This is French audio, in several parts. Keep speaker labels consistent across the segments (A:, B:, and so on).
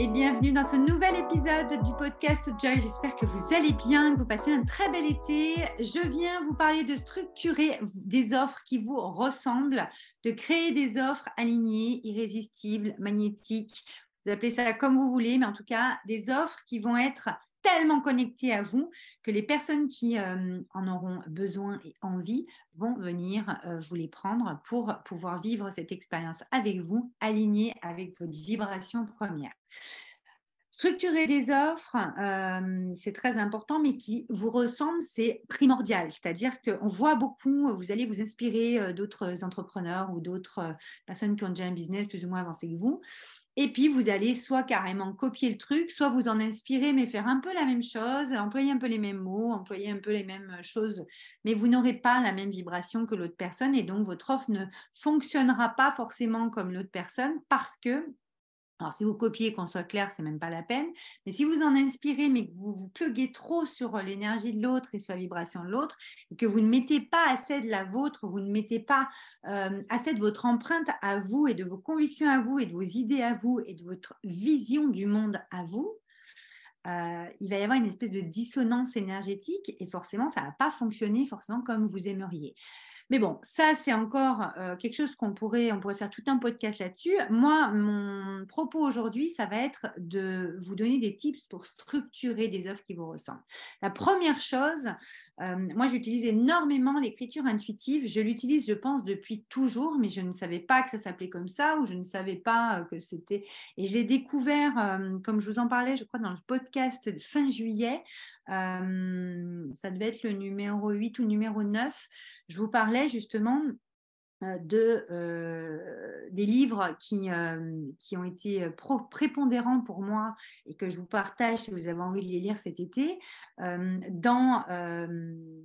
A: et bienvenue dans ce nouvel épisode du podcast Joy. J'espère que vous allez bien, que vous passez un très bel été. Je viens vous parler de structurer des offres qui vous ressemblent, de créer des offres alignées, irrésistibles, magnétiques. Vous appelez ça comme vous voulez, mais en tout cas, des offres qui vont être tellement connectées à vous que les personnes qui euh, en auront besoin et envie vont venir euh, vous les prendre pour pouvoir vivre cette expérience avec vous, alignée avec votre vibration première. Structurer des offres, euh, c'est très important, mais qui vous ressemble, c'est primordial. C'est-à-dire qu'on voit beaucoup, vous allez vous inspirer d'autres entrepreneurs ou d'autres personnes qui ont déjà un business plus ou moins avancé que vous. Et puis, vous allez soit carrément copier le truc, soit vous en inspirer, mais faire un peu la même chose, employer un peu les mêmes mots, employer un peu les mêmes choses, mais vous n'aurez pas la même vibration que l'autre personne et donc votre offre ne fonctionnera pas forcément comme l'autre personne parce que alors, si vous copiez, qu'on soit clair, c'est même pas la peine. Mais si vous en inspirez, mais que vous vous pluguez trop sur l'énergie de l'autre et sur la vibration de l'autre, et que vous ne mettez pas assez de la vôtre, vous ne mettez pas euh, assez de votre empreinte à vous et de vos convictions à vous et de vos idées à vous et de votre vision du monde à vous, euh, il va y avoir une espèce de dissonance énergétique et forcément, ça va pas fonctionner forcément comme vous aimeriez. Mais bon, ça, c'est encore euh, quelque chose qu'on pourrait, on pourrait faire tout un podcast là-dessus. Moi, mon propos aujourd'hui, ça va être de vous donner des tips pour structurer des offres qui vous ressemblent. La première chose, euh, moi, j'utilise énormément l'écriture intuitive. Je l'utilise, je pense, depuis toujours, mais je ne savais pas que ça s'appelait comme ça ou je ne savais pas euh, que c'était. Et je l'ai découvert, comme je vous en parlais, je crois, dans le podcast de fin juillet. Ça devait être le numéro 8 ou numéro 9 je vous parlais justement euh, de, euh, des livres qui, euh, qui ont été prépondérants pour moi et que je vous partage si vous avez envie de les lire cet été, dans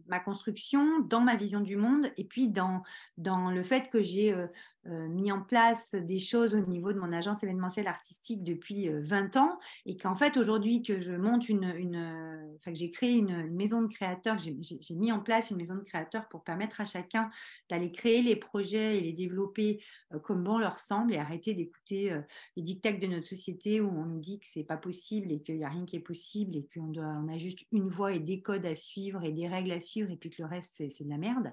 A: ma construction, dans ma vision du monde et puis dans, dans le fait que j'ai euh, mis en place des choses au niveau de mon agence événementielle artistique depuis 20 euh, ans et qu'en fait aujourd'hui que je monte une, une enfin que j'ai créé une, maison de créateurs, j'ai mis en place une maison de créateurs pour permettre à chacun d'aller créer les projets et les développer euh, comme bon leur semble et arrêter d'écouter les dictats de notre société où on nous dit que c'est pas possible et qu'il n'y a rien qui est possible et qu'on doit on a juste une voie et des codes à suivre et des règles à suivre et puis que le reste c'est de la merde.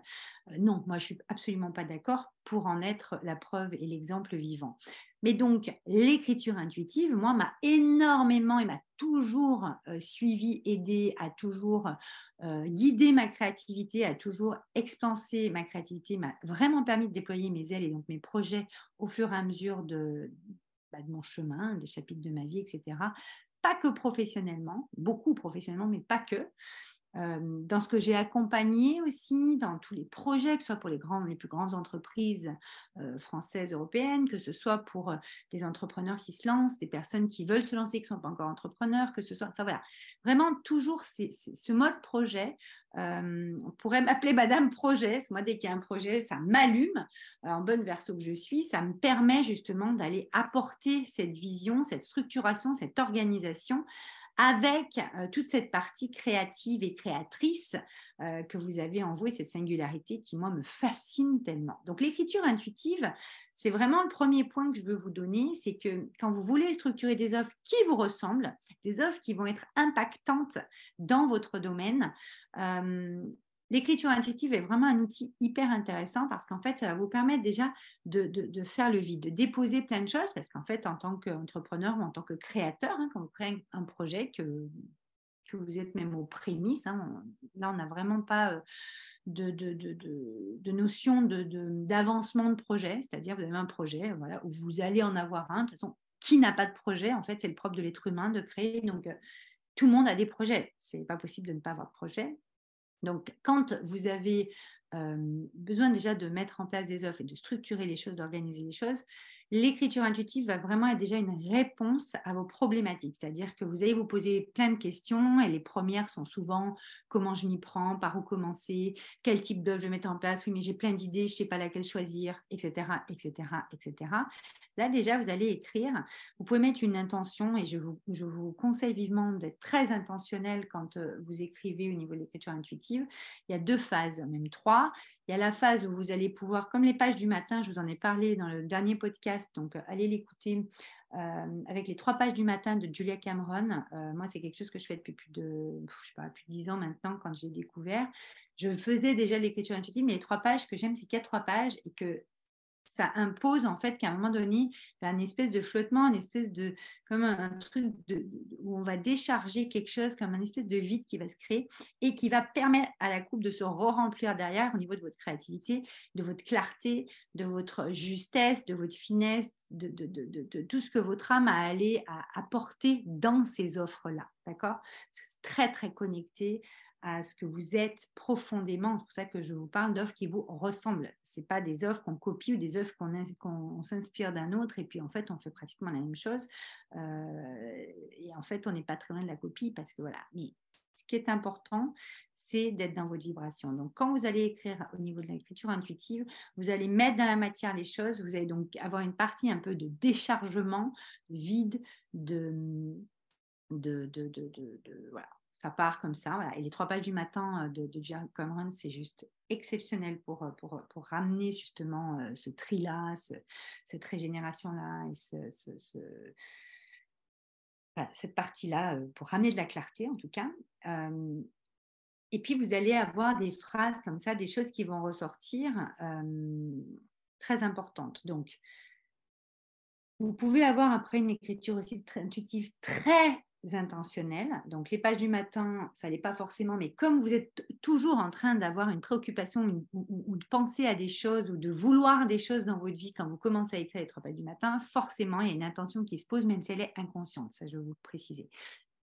A: non, moi je suis absolument pas d'accord pour en être la preuve et l'exemple vivant. Mais donc, l'écriture intuitive, moi, m'a énormément et m'a toujours euh, suivi, aidé, a toujours euh, guidé ma créativité, a toujours expansé ma créativité, m'a vraiment permis de déployer mes ailes et donc mes projets au fur et à mesure de, bah, de mon chemin, des chapitres de ma vie, etc. Pas que professionnellement, beaucoup professionnellement, mais pas que. Euh, dans ce que j'ai accompagné aussi, dans tous les projets, que ce soit pour les, plus grandes entreprises euh, françaises, européennes, que ce soit pour euh, des entrepreneurs qui se lancent, des personnes qui veulent se lancer, qui ne sont pas encore entrepreneurs, que ce soit, enfin voilà, vraiment toujours ce mode projet. on pourrait m'appeler Madame Projet, parce que moi, dès qu'il y a un projet, ça m'allume, en bonne verso que je suis, ça me permet justement d'aller apporter cette vision, cette structuration, cette organisation avec euh, toute cette partie créative et créatrice euh, que vous avez en vous et cette singularité qui, moi, me fascine tellement. Donc, l'écriture intuitive, c'est vraiment le premier point que je veux vous donner, c'est que quand vous voulez structurer des offres qui vous ressemblent, des offres qui vont être impactantes dans votre domaine, euh, L'écriture intuitive est vraiment un outil hyper intéressant parce qu'en fait, ça va vous permettre déjà de, faire le vide, de déposer plein de choses parce qu'en fait, en tant qu'entrepreneur ou en tant que créateur, hein, quand vous créez un projet, que, que vous êtes même aux prémices, hein, là, on n'a vraiment pas... Euh, de, de, de, de, notion d'avancement de, projet, c'est-à-dire vous avez un projet voilà, où vous allez en avoir un. De toute façon, qui n'a pas de projet En fait, c'est le propre de l'être humain de créer. Donc, euh, tout le monde a des projets. Ce n'est pas possible de ne pas avoir de projet. Donc, quand vous avez besoin déjà de mettre en place des offres et de structurer les choses, d'organiser les choses, l'écriture intuitive va vraiment être déjà une réponse à vos problématiques. C'est-à-dire que vous allez vous poser plein de questions et les premières sont souvent comment je m'y prends, par où commencer, quel type d'offre je vais en place, oui mais j'ai plein d'idées, je ne sais pas laquelle choisir, etc., etc., etc. Là, déjà, vous allez écrire. Vous pouvez mettre une intention et je vous, je vous conseille vivement d'être très intentionnel quand euh, vous écrivez au niveau de l'écriture intuitive. Il y a deux phases, même trois. Il y a la phase où vous allez pouvoir, comme les pages du matin, je vous en ai parlé dans le dernier podcast, donc allez l'écouter euh, avec les trois pages du matin de Julia Cameron. Euh, moi, c'est quelque chose que je fais depuis plus de, je sais pas, plus de 10 ans maintenant quand j'ai découvert. Je faisais déjà l'écriture intuitive, mais les trois pages que j'aime, c'est qu'il y a trois pages et que ça impose en fait qu'à un moment donné, une espèce de flottement, une espèce de, comme un, truc de, où on va décharger quelque chose, comme un espèce de vide qui va se créer et qui va permettre à la coupe de se re-remplir derrière au niveau de votre créativité, de votre clarté, de votre justesse, de votre finesse, de, tout ce que votre âme a allé apporter dans ces offres-là. D'accord? C'est très, très connecté à ce que vous êtes profondément. C'est pour ça que je vous parle d'offres qui vous ressemblent. Ce pas des offres qu'on copie ou des offres qu'on s'inspire d'un autre et puis en fait on fait pratiquement la même chose. Euh, et en fait on n'est pas très loin de la copie parce que voilà. Mais ce qui est important, c'est d'être dans votre vibration. Donc, quand vous allez écrire au niveau de l'écriture intuitive, vous allez mettre dans la matière les choses. Vous allez donc avoir une partie un peu de déchargement, vide, de, de, ça part comme ça. Et les trois pages du matin euh, de, de Cameron, c'est juste exceptionnel pour, euh, pour, pour ramener justement euh, ce tri-là, cette régénération-là et ce, cette partie-là, pour ramener de la clarté en tout cas. et puis, vous allez avoir des phrases comme ça, des choses qui vont ressortir très importantes. Donc, vous pouvez avoir après une écriture aussi très intuitive, très intentionnels. Donc les pages du matin, ça n'est pas forcément, mais comme vous êtes toujours en train d'avoir une préoccupation ou, de penser à des choses ou de vouloir des choses dans votre vie quand vous commencez à écrire les trois pages du matin, forcément, il y a une intention qui se pose, même si elle est inconsciente. Ça, je vais vous préciser.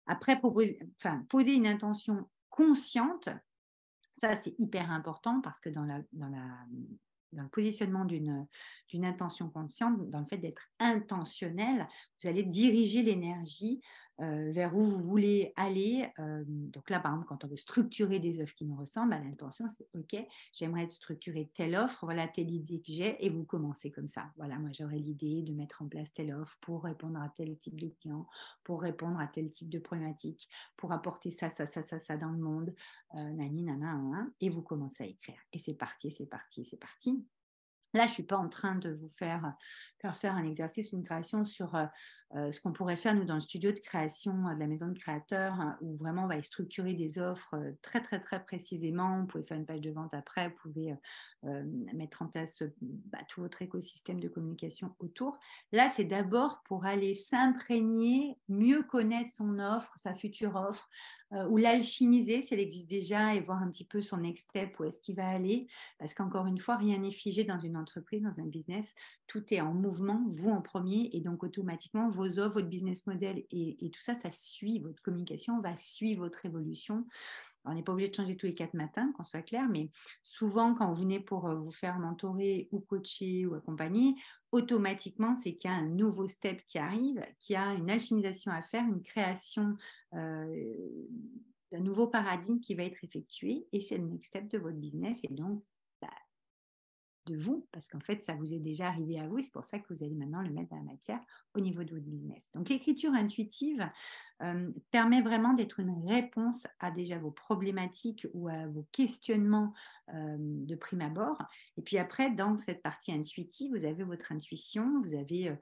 A: Après, poser une intention consciente, ça, c'est hyper important parce que dans le positionnement d'une intention consciente, dans le fait d'être intentionnel, vous allez diriger l'énergie euh, vers où vous voulez aller. Euh, donc là, par exemple, quand on veut structurer des offres qui nous ressemblent, bah, l'intention, c'est OK, j'aimerais structurer telle offre, voilà telle idée que j'ai, et vous commencez comme ça. Voilà, moi, j'aurais l'idée de mettre en place telle offre pour répondre à tel type de client, pour répondre à tel type de problématique, pour apporter ça, ça, ça, ça, ça dans le monde, euh, nani, nana, et vous commencez à écrire. Et c'est parti, c'est parti, c'est parti. Là, je ne suis pas en train de vous faire, faire, faire un exercice, une création sur euh, ce qu'on pourrait faire, nous, dans le studio de création de la maison de créateurs, hein, où vraiment on va structurer des offres euh, très, très, très précisément. Vous pouvez faire une page de vente après, vous pouvez euh, mettre en place bah, tout votre écosystème de communication autour. Là, c'est d'abord pour aller s'imprégner, mieux connaître son offre, sa future offre, ou l'alchimiser si elle existe déjà et voir un petit peu son next step, où est-ce qu'il va aller. Parce qu'encore une fois, rien n'est figé dans une entreprise, dans un business. Tout est en mouvement, vous en premier, et donc automatiquement, vos offres, votre business model et, tout ça, ça suit votre communication, va suivre votre évolution. on n'est pas obligé de changer tous les quatre matins, qu'on soit clair, mais souvent, quand vous venez pour euh, vous faire mentorer ou coacher ou accompagner, automatiquement, c'est qu'il y a un nouveau step qui arrive, qu'il y a une alchimisation à faire, une création euh, d'un nouveau paradigme qui va être effectué, et c'est le next step de votre business. Et donc, de vous, parce qu'en fait, ça vous est déjà arrivé à vous, c'est pour ça que vous allez maintenant le mettre dans la matière au niveau de votre business. Donc, l'écriture intuitive euh, permet vraiment d'être une réponse à déjà vos problématiques ou à vos questionnements euh, de prime abord. Et puis après, dans cette partie intuitive, vous avez votre intuition, vous avez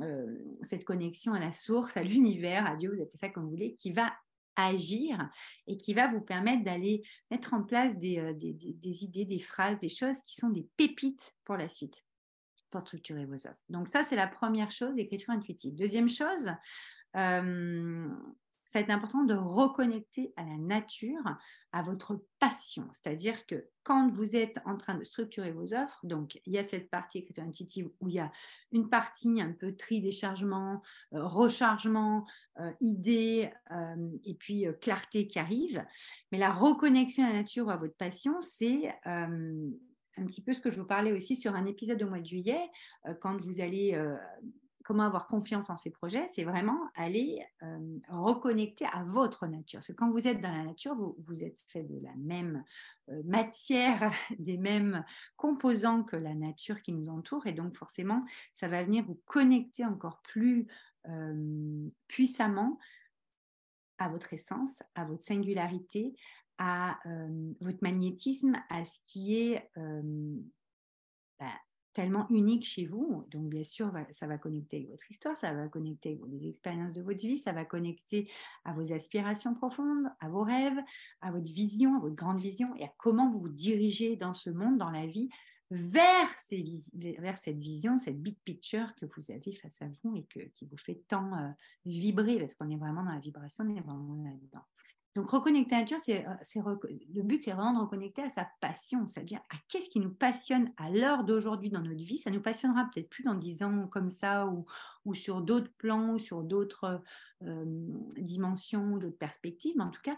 A: euh, cette connexion à la source, à l'univers, à Dieu, vous appelez ça comme vous voulez, qui va agir et qui va vous permettre d'aller mettre en place euh, des, idées, des phrases, des choses qui sont des pépites pour la suite, pour structurer vos offres. Donc ça, c'est la première chose, l'écriture intuitive. Deuxième chose, euh, ça va être important de reconnecter à la nature, à votre passion. C'est-à-dire que quand vous êtes en train de structurer vos offres, donc il y a cette partie écriture intuitive où il y a une partie un peu tri, déchargement, euh, rechargement, euh, idée euh, et puis clarté qui arrive. Mais la reconnexion à la nature ou à votre passion, c'est un petit peu ce que je vous parlais aussi sur un épisode au mois de juillet, quand vous allez comment avoir confiance en ces projets, c'est vraiment aller euh, reconnecter à votre nature. Parce que quand vous êtes dans la nature, vous, vous êtes fait de la même euh, matière, des mêmes composants que la nature qui nous entoure. Et donc forcément, ça va venir vous connecter encore plus euh, puissamment à votre essence, à votre singularité, à votre magnétisme, à ce qui est bah, tellement unique chez vous. Donc, bien sûr, ça va connecter avec votre histoire, ça va connecter avec les expériences de votre vie, ça va connecter à vos aspirations profondes, à vos rêves, à votre vision, à votre grande vision et à comment vous vous dirigez dans ce monde, dans la vie, vers, cette vision, cette big picture que vous avez face à vous et qui vous fait tant euh, vibrer, parce qu'on est vraiment dans la vibration, on est vraiment là-dedans. Donc, reconnecter à la nature, c'est, euh, le but, c'est vraiment de reconnecter à sa passion, c'est-à-dire à qu'est-ce qui nous passionne à l'heure d'aujourd'hui dans notre vie. Ça nous passionnera peut-être plus dans dix ans comme ça, ou, sur d'autres plans, ou sur d'autres euh, dimensions, d'autres perspectives. Mais en tout cas,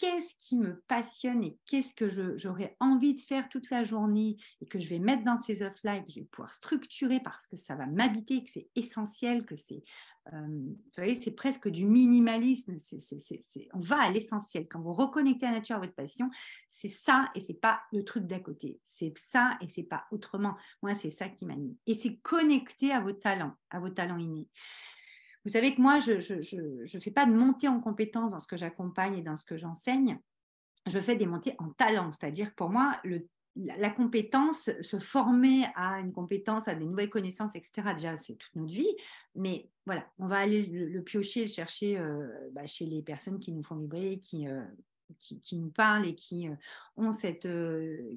A: qu'est-ce qui me passionne et qu'est-ce que j'aurais envie de faire toute la journée et que je vais mettre dans ces offres-là et que je vais pouvoir structurer parce que ça va m'habiter, que c'est essentiel, que c'est, euh, vous voyez, c'est presque du minimalisme. on va à l'essentiel. Quand vous reconnectez la nature, à votre passion, c'est ça et c'est pas le truc d'à côté. C'est ça et c'est pas autrement. Moi, c'est ça qui m'anime. Et c'est connecté à vos talents, à vos talents innés. Vous savez que moi, je ne fais pas de montée en compétences dans ce que j'accompagne et dans ce que j'enseigne. Je fais des montées en talent, c'est-à-dire pour moi, le, la, compétence, se former à une compétence, à des nouvelles connaissances, etc., déjà, c'est toute notre vie. Mais voilà, on va aller le, piocher, chercher euh, bah, chez les personnes qui nous font vibrer, qui, euh, qui, nous parlent et qui, euh, ont cette,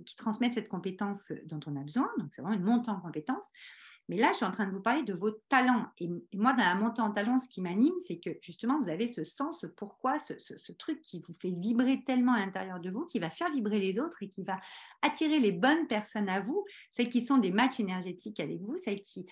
A: qui transmettent cette compétence dont on a besoin. Donc, c'est vraiment une montée en compétences. Mais là, je suis en train de vous parler de vos talents. Et, moi, dans la montée en talents, ce qui m'anime, c'est que justement, vous avez ce sens, ce pourquoi, ce, truc qui vous fait vibrer tellement à l'intérieur de vous, qui va faire vibrer les autres et qui va attirer les bonnes personnes à vous, celles qui sont des matchs énergétiques avec vous, celles qui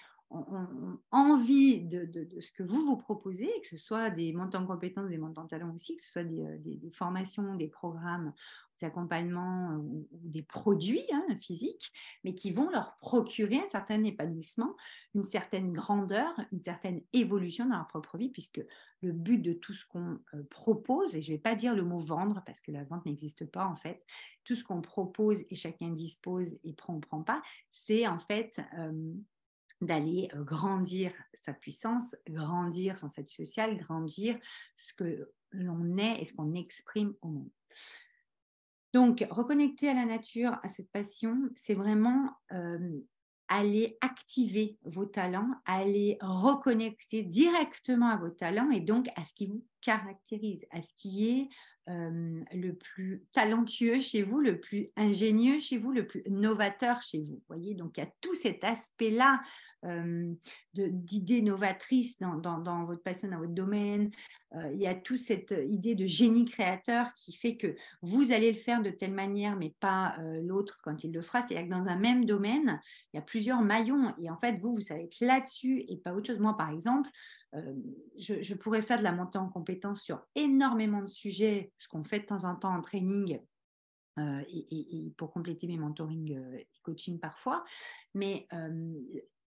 A: envie de, ce que vous vous proposez, que ce soit des montants en compétences, des montants en talents aussi, que ce soit des, euh, formations, des programmes, des accompagnements ou, des produits hein, physiques, mais qui vont leur procurer un certain épanouissement, une certaine grandeur, une certaine évolution dans leur propre vie, puisque le but de tout ce qu'on euh, propose, et je ne vais pas dire le mot vendre parce que la vente n'existe pas en fait, tout ce qu'on propose et chacun dispose et prend ou prend pas, c'est en fait euh, d'aller grandir sa puissance, grandir son statut social, grandir ce que l'on est et ce qu'on exprime au monde. Donc, reconnecter à la nature, à cette passion, c'est vraiment aller activer vos talents, aller reconnecter directement à vos talents et donc à ce qui vous caractérise, à ce qui est le plus talentueux chez vous, le plus ingénieux chez vous, le plus novateur chez vous. Voyez, donc il y a tout cet aspect-là d'idées novatrices dans, votre passion, dans votre domaine. il y a toute cette idée de génie créateur qui fait que vous allez le faire de telle manière, mais pas l'autre quand il le fera. C'est-à-dire que dans un même domaine, il y a plusieurs maillons et en fait, vous, vous savez être là-dessus et pas autre chose. Moi, par exemple, je, pourrais faire de la montée en compétence sur énormément de sujets, ce qu'on fait de temps en temps en training et, pour compléter mes mentoring et coaching parfois. Mais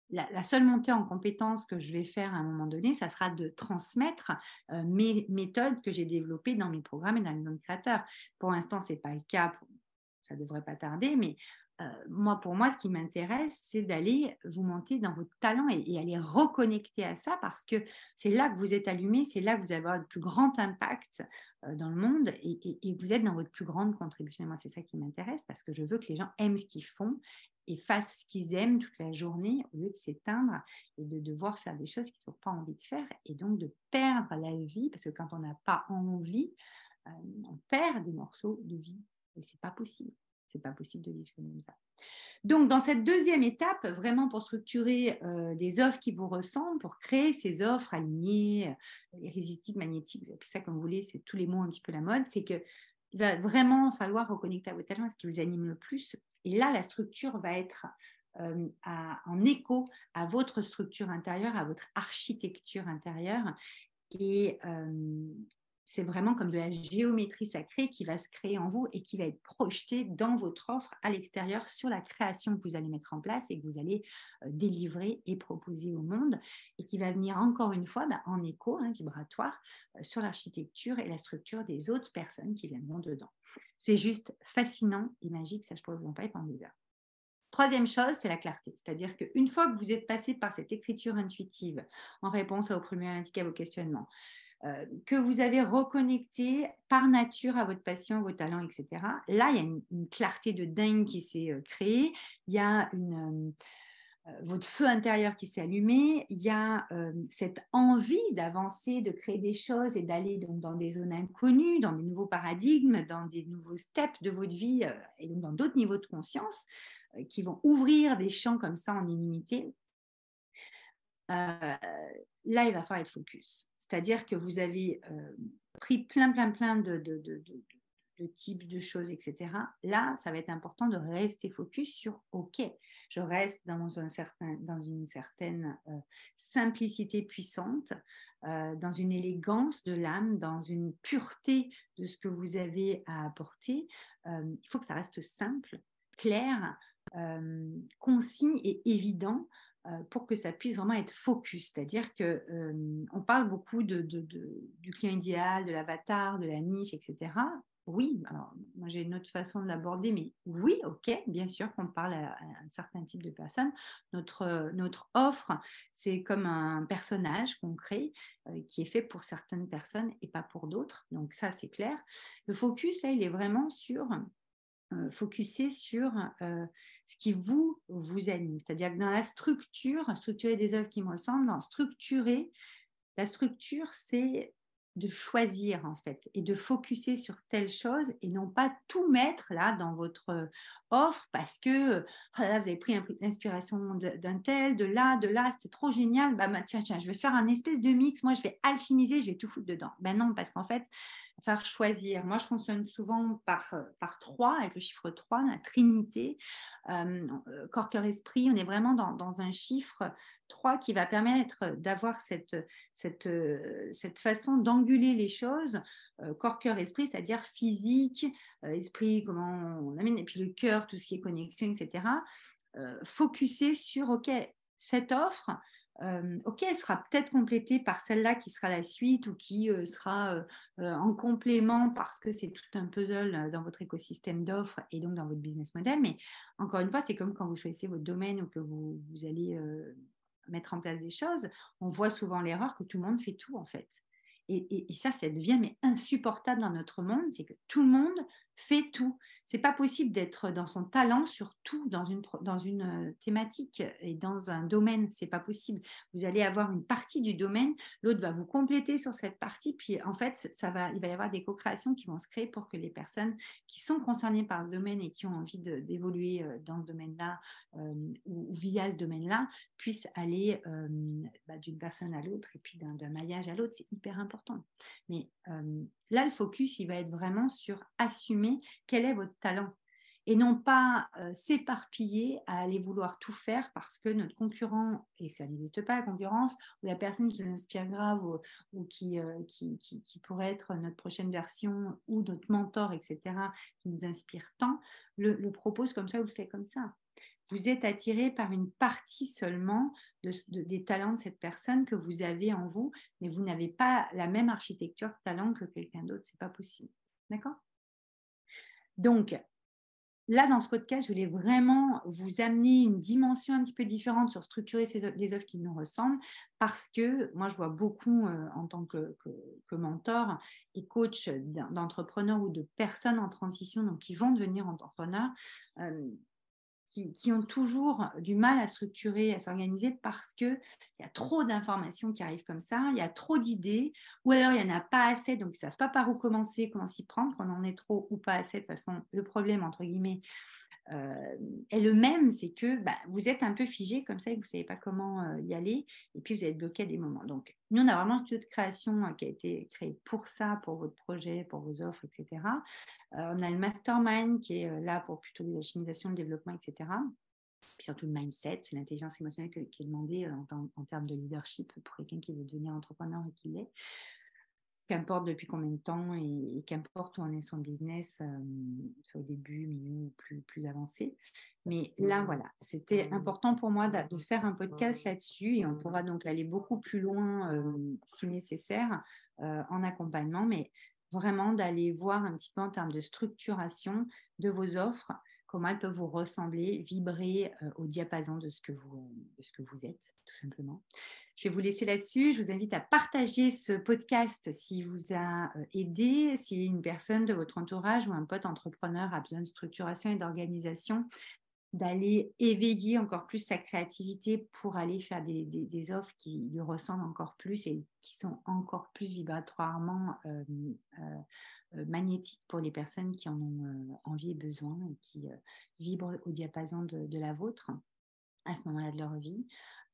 A: la, seule montée en compétence que je vais faire à un moment donné, ça sera de transmettre mes méthodes que j'ai développées dans mes programmes et dans non créateurs. Pour l'instant, ce n'est pas le cas, ça ne devrait pas tarder, mais euh, moi, pour moi, ce qui m'intéresse, c'est d'aller vous monter dans votre talent et, aller reconnecter à ça parce que c'est là que vous êtes allumé, c'est là que vous allez avoir le plus grand impact euh, dans le monde et, vous êtes dans votre plus grande contribution. Et moi, c'est ça qui m'intéresse parce que je veux que les gens aiment ce qu'ils font et fassent ce qu'ils aiment toute la journée au lieu de s'éteindre et de devoir faire des choses qu'ils n'ont pas envie de faire et donc de perdre la vie parce que quand on n'a pas envie, euh, on perd des morceaux de vie et c'est pas possible. C'est pas possible de vivre comme ça. Donc, dans cette deuxième étape, vraiment pour structurer euh, des offres qui vous ressemblent, pour créer ces offres alignées, euh, irrésistibles, magnétiques, vous appelez ça comme vous voulez, c'est tous les mots un petit peu la mode, c'est que il va vraiment falloir reconnecter à vos talents, ce qui vous anime le plus. Et là, la structure va être euh, en écho à votre structure intérieure, à votre architecture intérieure. Et, c'est vraiment comme de la géométrie sacrée qui va se créer en vous et qui va être projetée dans votre offre à l'extérieur sur la création que vous allez mettre en place et que vous allez euh, délivrer et proposer au monde et qui va venir encore une fois bah, en écho hein, vibratoire euh, sur l'architecture et la structure des autres personnes qui viendront dedans. C'est juste fascinant et magique, ça je pourrais vous en parler pendant des heures. Troisième chose, c'est la clarté. C'est-à-dire qu'une fois que vous êtes passé par cette écriture intuitive en réponse aux premiers indiqués à vos questionnements, euh, que vous avez reconnecté par nature à votre passion, vos talents, etc. Là, il y a une, clarté de dingue qui s'est euh, créée. Il y a euh, votre feu intérieur qui s'est allumé. Il y a cette envie d'avancer, de créer des choses et d'aller dans des zones inconnues, dans des nouveaux paradigmes, dans des nouveaux steps de votre vie et dans d'autres niveaux de conscience qui vont ouvrir des champs comme ça en illimité. là, il va falloir être focus. C'est-à-dire que vous avez euh, pris plein, plein, plein de, types de choses, etc. Là, ça va être important de rester focus sur OK, je reste dans, un certain, dans une certaine euh, simplicité puissante, euh, dans une élégance de l'âme, dans une pureté de ce que vous avez à apporter. il faut que ça reste simple, clair, concis et évident pour que ça puisse vraiment être focus. C'est-à-dire que euh, on parle beaucoup du client idéal, de l'avatar, de la niche, etc. Oui, alors moi j'ai une autre façon de l'aborder, mais oui, ok, bien sûr qu'on parle à, un certain type de personnes. Notre, notre offre, c'est comme un personnage qu'on crée euh, qui est fait pour certaines personnes et pas pour d'autres. Donc ça, c'est clair. Le focus, là, il est vraiment sur euh, focuser sur euh, ce qui vous, vous anime. C'est-à-dire que dans la structure, structurer des œuvres qui me ressemblent, dans structurer, la structure, c'est de choisir en fait et de focuser sur telle chose et non pas tout mettre là dans votre euh, offre parce que ah vous avez pris l'inspiration d'un tel, de là, de là, c'était trop génial. Bah, bah, tiens, tiens, je vais faire un espèce de mix. Moi, je vais alchimiser, je vais tout foutre dedans. Ben non, parce qu'en fait, faire choisir. Moi, je fonctionne souvent par, euh, par trois, avec le chiffre 3, la trinité, euh, euh, corps, cœur, esprit. On est vraiment dans, dans, un chiffre 3 qui va permettre d'avoir cette, cette, cette façon d'anguler les choses, corps, cœur, esprit, c'est-à-dire physique, esprit, comment on amène, et puis le cœur, tout ce qui est connexion, etc. focuser sur, OK, cette offre, ok, elle sera peut-être complétée par celle-là qui sera la suite ou qui sera en complément parce que c'est tout un puzzle dans votre écosystème d'offres et donc dans votre business model. Mais encore une fois, c'est comme quand vous choisissez votre domaine ou que vous, allez mettre en place des choses, on voit souvent l'erreur que tout le monde fait tout en fait. Et, ça, ça devient insupportable dans notre monde, c'est que tout le monde fait tout. C'est pas possible d'être dans son talent sur tout dans une, dans une euh, thématique et dans un domaine. C'est pas possible. Vous allez avoir une partie du domaine, l'autre va vous compléter sur cette partie, puis en fait, ça va, il va y avoir des co-créations qui vont se créer pour que les personnes qui sont concernées par ce domaine et qui ont envie d'évoluer euh, dans ce domaine-là euh, ou, via ce domaine-là puissent aller bah, d'une personne à l'autre et puis d'un maillage à l'autre. C'est hyper important. Mais là, le focus, il va être vraiment sur assumer quel est votre et non pas euh, s'éparpiller à aller vouloir tout faire parce que notre concurrent, et ça n'existe pas la concurrence, ou la personne qui nous inspire grave ou, euh, qui, qui, qui, pourrait être notre prochaine version ou notre mentor, etc., qui nous inspire tant, le, propose comme ça ou le fait comme ça. Vous êtes attiré par une partie seulement des talents de cette personne que vous avez en vous, mais vous n'avez pas la même architecture de talent que quelqu'un d'autre. C'est pas possible. D'accord? Donc, là, dans ce podcast, je voulais vraiment vous amener une dimension un petit peu différente sur structurer des œuvres qui nous ressemblent, parce que moi, je vois beaucoup euh, en tant que, mentor et coach d'entrepreneurs ou de personnes en transition, donc qui vont devenir entrepreneurs. Euh, qui, ont toujours du mal à structurer, à s'organiser parce qu'il y a trop d'informations qui arrivent comme ça, il y a trop d'idées, ou alors il n'y en a pas assez, donc ils ne savent pas par où commencer, comment s'y prendre, qu'on en est trop ou pas assez. De toute façon, le problème, entre guillemets, est le même, c'est que bah, vous êtes un peu figé comme ça et vous ne savez pas comment y aller, et puis vous êtes bloqué à des moments. Donc, nous, on a vraiment un studio de création euh, qui a été créé pour ça, pour votre projet, pour vos offres, etc. on a le mastermind qui est là pour plutôt la chimisation, le développement, etc. Puis surtout le mindset, c'est l'intelligence émotionnelle qui est demandée en, termes de leadership pour quelqu'un qui veut devenir entrepreneur et qui l'est qu'importe depuis combien de temps et, qu'importe où on est son business, euh, soit au début, milieu ou plus, plus avancé. Mais là, voilà, c'était important pour moi de, faire un podcast là-dessus et on pourra donc aller beaucoup plus loin euh, si nécessaire euh, en accompagnement, mais vraiment d'aller voir un petit peu en termes de structuration de vos offres, comment elles peuvent vous ressembler, vibrer au diapason de ce que vous, êtes, tout simplement. Je vais vous laisser là-dessus. Je vous invite à partager ce podcast s'il vous a euh, aidé, si une personne de votre entourage ou un pote entrepreneur a besoin de structuration et d'organisation, d'aller éveiller encore plus sa créativité pour aller faire des, offres qui lui ressemblent encore plus et qui sont encore plus vibratoirement euh, euh, magnétiques pour les personnes qui en ont envie et besoin et qui vibrent au diapason de la vôtre à ce moment-là de leur vie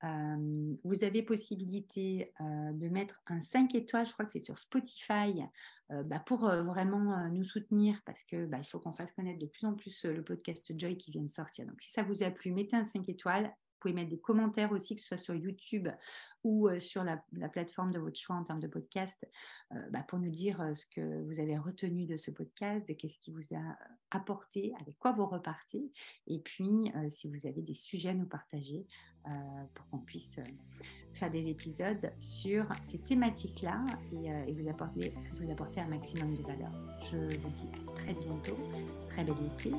A: vous avez possibilité de mettre un 5 étoiles, je crois que c'est sur Spotify, bah, pour vraiment nous soutenir parce que bah, il faut qu'on fasse connaître de plus en plus le podcast Joy qui vient de sortir. Donc si ça vous a plu, mettez un 5 étoiles. Vous pouvez mettre des commentaires aussi, que ce soit sur YouTube ou sur la, plateforme de votre choix en termes de podcast, bah, pour nous dire ce que vous avez retenu de ce podcast, qu'est-ce qui vous a apporté, avec quoi vous repartez, et puis si vous avez des sujets à nous partager pour qu'on puisse faire des épisodes sur ces thématiques-là et, vous, apporter, vous apporter un maximum de valeur. Je vous dis à très bientôt, très belle été